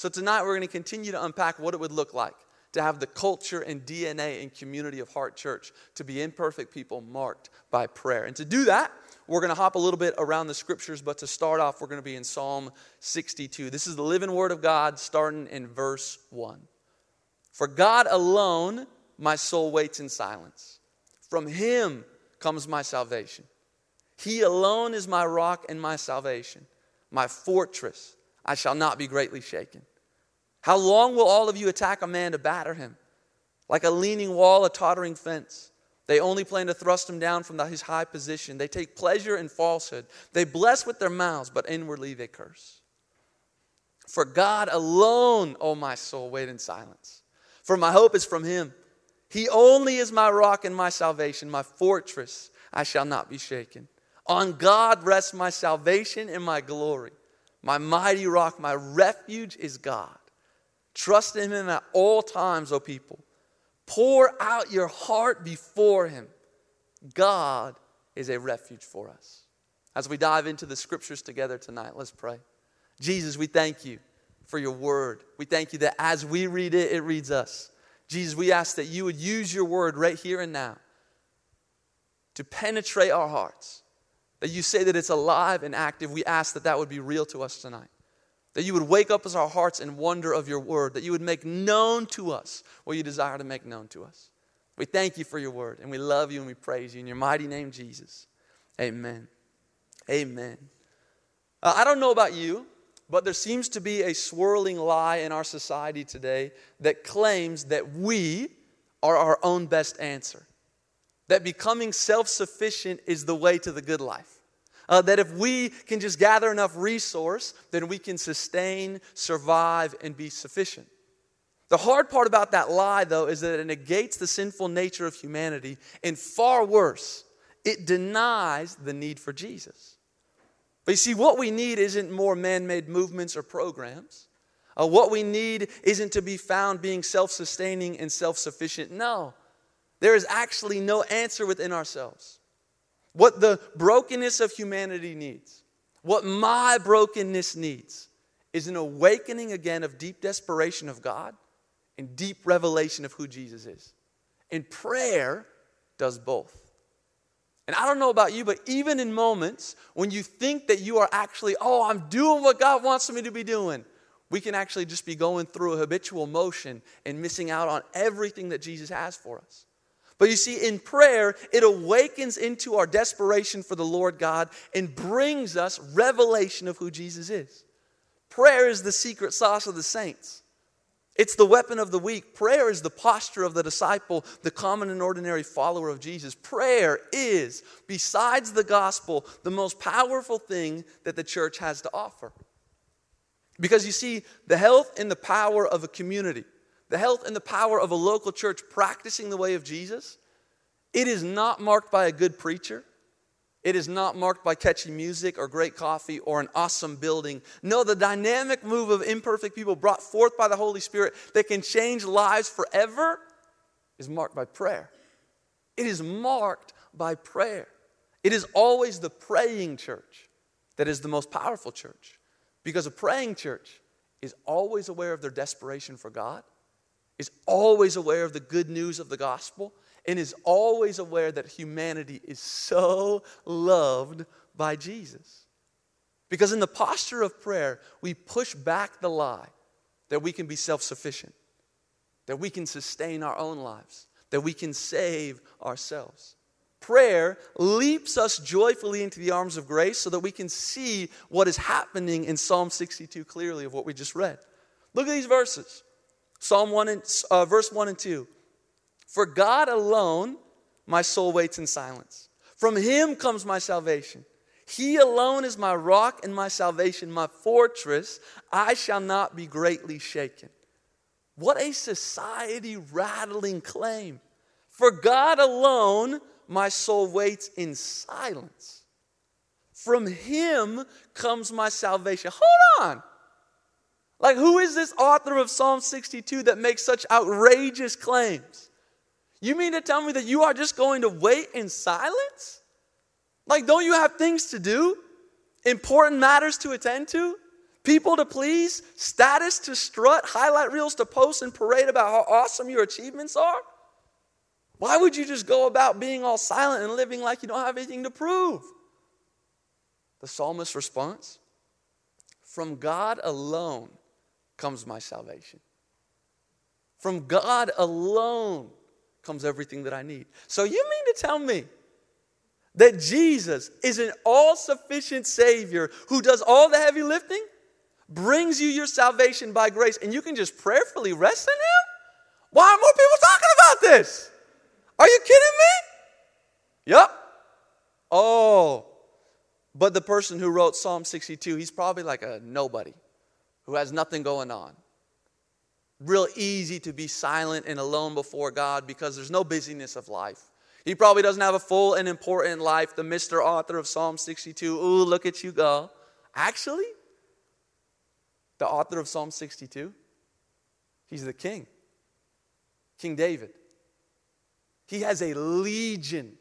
So tonight we're going to continue to unpack what it would look like to have the culture and DNA and community of Heart Church to be imperfect people marked by prayer. And to do that, we're going to hop a little bit around the scriptures, but to start off, we're going to be in Psalm 62. This is the living word of God starting in verse 1. For God alone, my soul waits in silence. From him comes my salvation. He alone is my rock and my salvation, my fortress. I shall not be greatly shaken. How long will all of you attack a man to batter him? Like a leaning wall, a tottering fence. They only plan to thrust him down from his high position. They take pleasure in falsehood. They bless with their mouths, but inwardly they curse. For God alone, O oh my soul, wait in silence. For my hope is from him. He only is my rock and my salvation, my fortress. I shall not be shaken. On God rests my salvation and my glory. My mighty rock, my refuge is God. Trust in Him at all times, O people. Pour out your heart before Him. God is a refuge for us. As we dive into the scriptures together tonight, let's pray. Jesus, we thank you for your word. We thank you that as we read it, it reads us. Jesus, we ask that you would use your word right here and now to penetrate our hearts. That you say that it's alive and active. We ask that that would be real to us tonight. That you would wake up as our hearts in wonder of your word, that you would make known to us what you desire to make known to us. We thank you for your word, and we love you and we praise you. In your mighty name, Jesus. Amen. Amen. Uh, I don't know about you, but there seems to be a swirling lie in our society today that claims that we are our own best answer, that becoming self sufficient is the way to the good life uh, that if we can just gather enough resource, then we can sustain, survive, and be sufficient. The hard part about that lie, though, is that it negates the sinful nature of humanity, and far worse, it denies the need for Jesus. But you see, what we need isn't more man made movements or programs. Uh, what we need isn't to be found being self sustaining and self sufficient. No, there is actually no answer within ourselves. What the brokenness of humanity needs, what my brokenness needs, is an awakening again of deep desperation of God and deep revelation of who Jesus is. And prayer does both. And I don't know about you, but even in moments when you think that you are actually, oh, I'm doing what God wants me to be doing, we can actually just be going through a habitual motion and missing out on everything that Jesus has for us. But you see, in prayer, it awakens into our desperation for the Lord God and brings us revelation of who Jesus is. Prayer is the secret sauce of the saints. It's the weapon of the weak. Prayer is the posture of the disciple, the common and ordinary follower of Jesus. Prayer is, besides the gospel, the most powerful thing that the church has to offer. Because you see, the health and the power of a community the health and the power of a local church practicing the way of Jesus, it is not marked by a good preacher. It is not marked by catchy music or great coffee or an awesome building. No, the dynamic move of imperfect people brought forth by the Holy Spirit that can change lives forever is marked by prayer. It is marked by prayer. It is always the praying church that is the most powerful church because a praying church is always aware of their desperation for God is always aware of the good news of the gospel and is always aware that humanity is so loved by Jesus. Because in the posture of prayer, we push back the lie that we can be self sufficient, that we can sustain our own lives, that we can save ourselves. Prayer leaps us joyfully into the arms of grace so that we can see what is happening in Psalm 62 clearly of what we just read. Look at these verses. Psalm 1 and, uh, verse 1 and 2. For God alone my soul waits in silence. From him comes my salvation. He alone is my rock and my salvation, my fortress. I shall not be greatly shaken. What a society rattling claim. For God alone my soul waits in silence. From him comes my salvation. Hold on. Like, who is this author of Psalm 62 that makes such outrageous claims? You mean to tell me that you are just going to wait in silence? Like, don't you have things to do? Important matters to attend to? People to please, status to strut, highlight reels to post and parade about how awesome your achievements are? Why would you just go about being all silent and living like you don't have anything to prove? The psalmist's response From God alone comes my salvation. From God alone comes everything that I need. So you mean to tell me that Jesus is an all sufficient Savior who does all the heavy lifting? brings you your salvation by grace, and you can just prayerfully rest in Him? Why are more people talking about this? Are you kidding me? Yep. Oh, but the person who wrote Psalm 62, he's probably like a nobody who has nothing going on. Real easy to be silent and alone before God because there's no busyness of life. He probably doesn't have a full and important life, the Mr. Author of Psalm 62. Ooh, look at you go. Actually, the author of Psalm 62, he's the king, King David. He has a legion,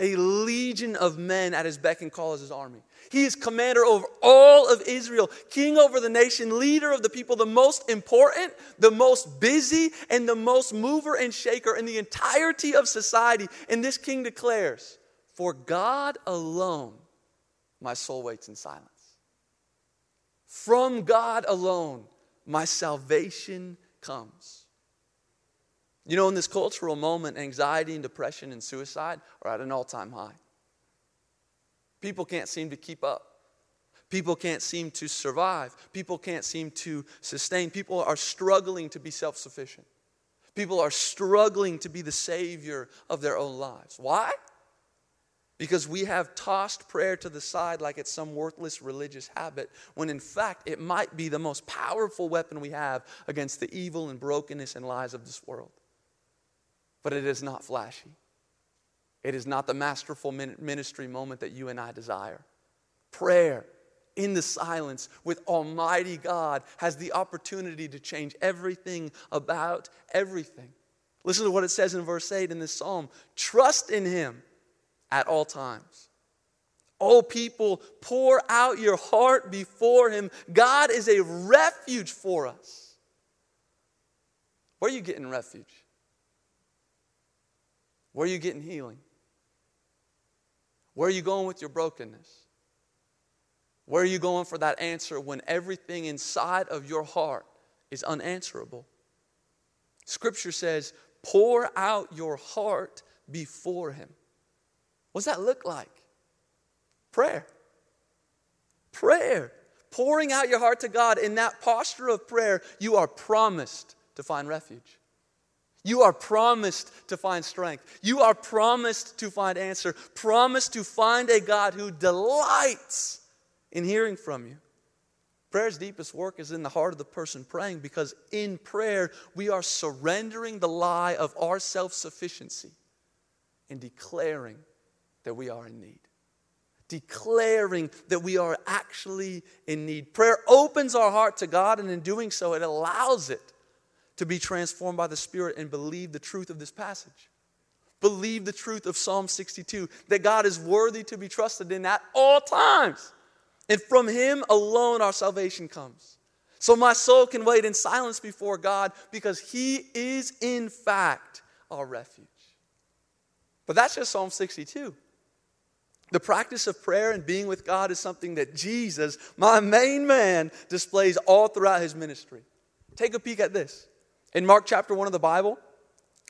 a legion of men at his beck and call as his army. He is commander over all of Israel, king over the nation, leader of the people, the most important, the most busy, and the most mover and shaker in the entirety of society. And this king declares, For God alone my soul waits in silence. From God alone, my salvation comes. You know, in this cultural moment, anxiety and depression and suicide are at an all time high. People can't seem to keep up. People can't seem to survive. People can't seem to sustain. People are struggling to be self sufficient. People are struggling to be the savior of their own lives. Why? Because we have tossed prayer to the side like it's some worthless religious habit, when in fact it might be the most powerful weapon we have against the evil and brokenness and lies of this world. But it is not flashy. It is not the masterful ministry moment that you and I desire. Prayer in the silence with Almighty God has the opportunity to change everything about everything. Listen to what it says in verse 8 in this psalm trust in Him at all times. Oh, people, pour out your heart before Him. God is a refuge for us. Where are you getting refuge? Where are you getting healing? Where are you going with your brokenness? Where are you going for that answer when everything inside of your heart is unanswerable? Scripture says, pour out your heart before Him. What does that look like? Prayer. Prayer. Pouring out your heart to God in that posture of prayer, you are promised to find refuge. You are promised to find strength. You are promised to find answer. Promised to find a God who delights in hearing from you. Prayer's deepest work is in the heart of the person praying because in prayer we are surrendering the lie of our self sufficiency and declaring that we are in need. Declaring that we are actually in need. Prayer opens our heart to God, and in doing so, it allows it to be transformed by the Spirit and believe the truth of this passage. Believe the truth of Psalm 62 that God is worthy to be trusted in at all times. And from Him alone our salvation comes. So my soul can wait in silence before God because He is, in fact, our refuge. But that's just Psalm 62. The practice of prayer and being with God is something that Jesus, my main man, displays all throughout his ministry. Take a peek at this. In Mark chapter 1 of the Bible,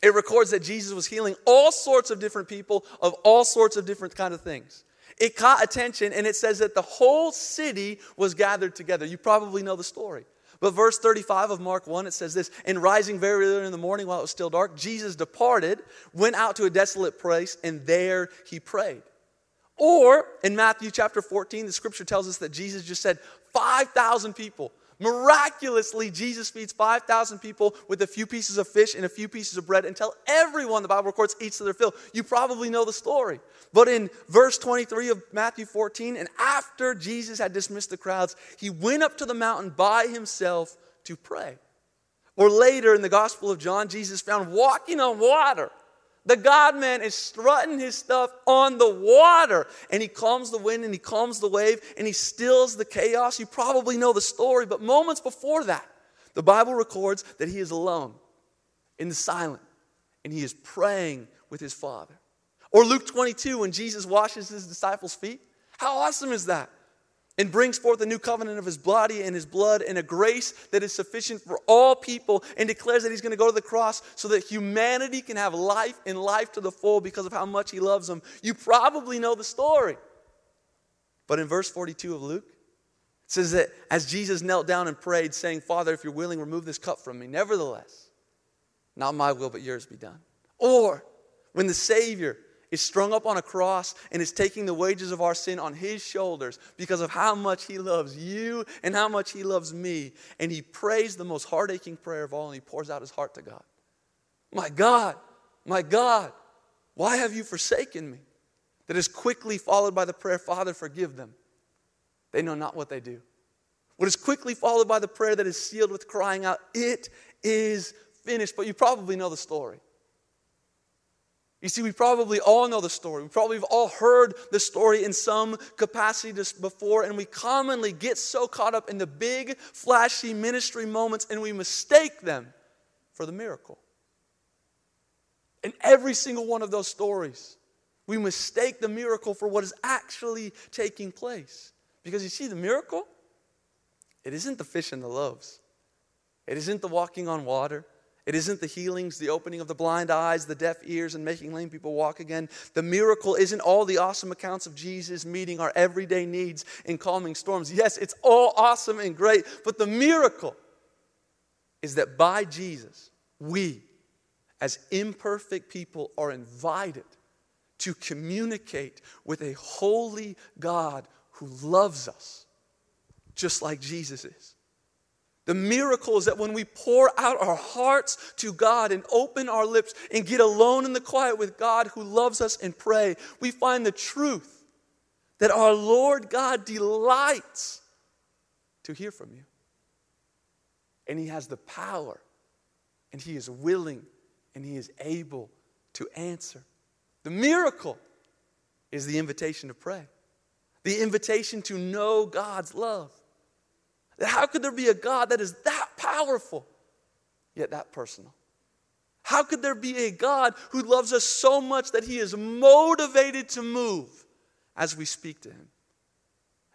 it records that Jesus was healing all sorts of different people of all sorts of different kind of things. It caught attention and it says that the whole city was gathered together. You probably know the story. But verse 35 of Mark 1, it says this And rising very early in the morning while it was still dark, Jesus departed, went out to a desolate place, and there he prayed. Or in Matthew chapter 14, the scripture tells us that Jesus just said 5,000 people. Miraculously, Jesus feeds 5,000 people with a few pieces of fish and a few pieces of bread until everyone, the Bible records, eats to their fill. You probably know the story. But in verse 23 of Matthew 14, and after Jesus had dismissed the crowds, he went up to the mountain by himself to pray. Or later in the Gospel of John, Jesus found walking on water The God man is strutting his stuff on the water and he calms the wind and he calms the wave and he stills the chaos. You probably know the story, but moments before that, the Bible records that he is alone in the silent and he is praying with his Father. Or Luke 22, when Jesus washes his disciples' feet. How awesome is that? And brings forth a new covenant of his body and his blood and a grace that is sufficient for all people and declares that he's going to go to the cross so that humanity can have life and life to the full because of how much he loves them. You probably know the story. But in verse 42 of Luke, it says that as Jesus knelt down and prayed, saying, Father, if you're willing, remove this cup from me. Nevertheless, not my will, but yours be done. Or when the Savior is strung up on a cross and is taking the wages of our sin on his shoulders because of how much he loves you and how much he loves me. And he prays the most heart aching prayer of all and he pours out his heart to God. My God, my God, why have you forsaken me? That is quickly followed by the prayer, Father, forgive them. They know not what they do. What is quickly followed by the prayer that is sealed with crying out, It is finished. But you probably know the story. You see, we probably all know the story. We probably have all heard the story in some capacity before, and we commonly get so caught up in the big, flashy ministry moments and we mistake them for the miracle. In every single one of those stories, we mistake the miracle for what is actually taking place. Because you see, the miracle, it isn't the fish and the loaves, it isn't the walking on water. It isn't the healings, the opening of the blind eyes, the deaf ears, and making lame people walk again. The miracle isn't all the awesome accounts of Jesus meeting our everyday needs in calming storms. Yes, it's all awesome and great, but the miracle is that by Jesus, we, as imperfect people, are invited to communicate with a holy God who loves us just like Jesus is. The miracle is that when we pour out our hearts to God and open our lips and get alone in the quiet with God who loves us and pray, we find the truth that our Lord God delights to hear from you. And He has the power, and He is willing, and He is able to answer. The miracle is the invitation to pray, the invitation to know God's love. How could there be a God that is that powerful, yet that personal? How could there be a God who loves us so much that he is motivated to move as we speak to him?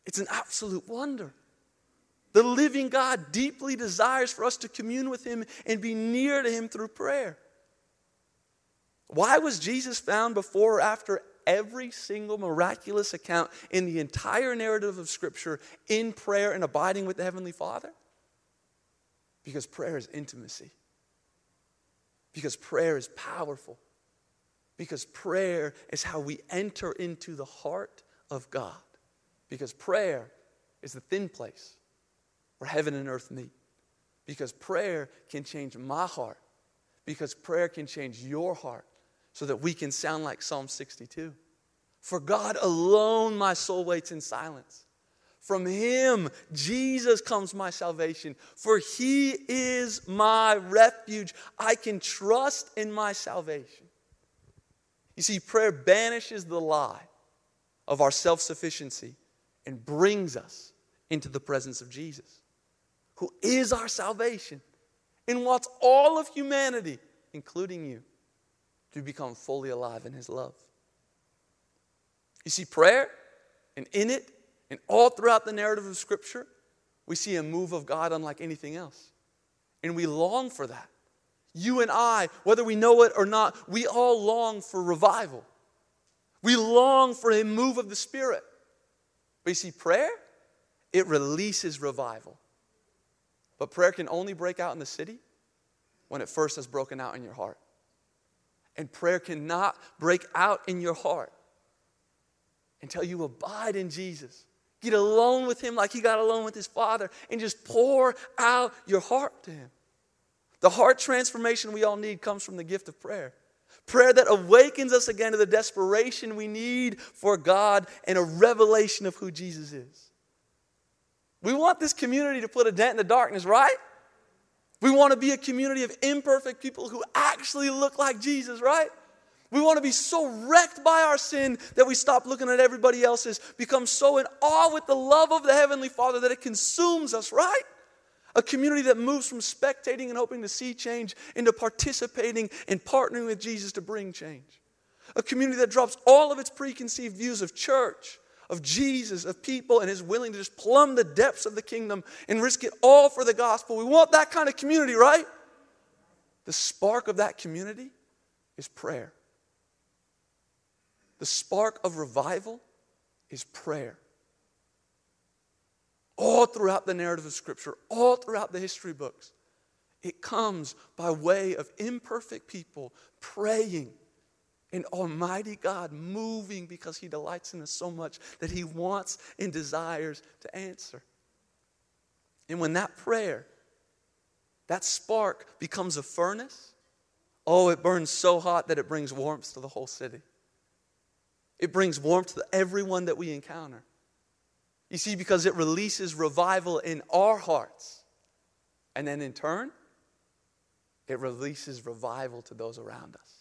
It's an absolute wonder. The living God deeply desires for us to commune with him and be near to him through prayer. Why was Jesus found before or after every single miraculous account in the entire narrative of Scripture in prayer and abiding with the Heavenly Father? Because prayer is intimacy. Because prayer is powerful. Because prayer is how we enter into the heart of God. Because prayer is the thin place where heaven and earth meet. Because prayer can change my heart. Because prayer can change your heart so that we can sound like Psalm 62. For God alone my soul waits in silence. From him, Jesus, comes my salvation. For he is my refuge. I can trust in my salvation. You see, prayer banishes the lie of our self sufficiency and brings us into the presence of Jesus, who is our salvation and wants all of humanity, including you, to become fully alive in his love. You see, prayer, and in it, and all throughout the narrative of Scripture, we see a move of God unlike anything else. And we long for that. You and I, whether we know it or not, we all long for revival. We long for a move of the Spirit. But you see, prayer, it releases revival. But prayer can only break out in the city when it first has broken out in your heart. And prayer cannot break out in your heart until you abide in Jesus. Get alone with Him like He got alone with His Father and just pour out your heart to Him. The heart transformation we all need comes from the gift of prayer. Prayer that awakens us again to the desperation we need for God and a revelation of who Jesus is. We want this community to put a dent in the darkness, right? We want to be a community of imperfect people who actually look like Jesus, right? We want to be so wrecked by our sin that we stop looking at everybody else's, become so in awe with the love of the Heavenly Father that it consumes us, right? A community that moves from spectating and hoping to see change into participating and partnering with Jesus to bring change. A community that drops all of its preconceived views of church, of Jesus, of people, and is willing to just plumb the depths of the kingdom and risk it all for the gospel. We want that kind of community, right? The spark of that community is prayer. The spark of revival is prayer. All throughout the narrative of Scripture, all throughout the history books, it comes by way of imperfect people praying and Almighty God moving because He delights in us so much that He wants and desires to answer. And when that prayer, that spark becomes a furnace, oh, it burns so hot that it brings warmth to the whole city. It brings warmth to everyone that we encounter. You see, because it releases revival in our hearts. And then in turn, it releases revival to those around us.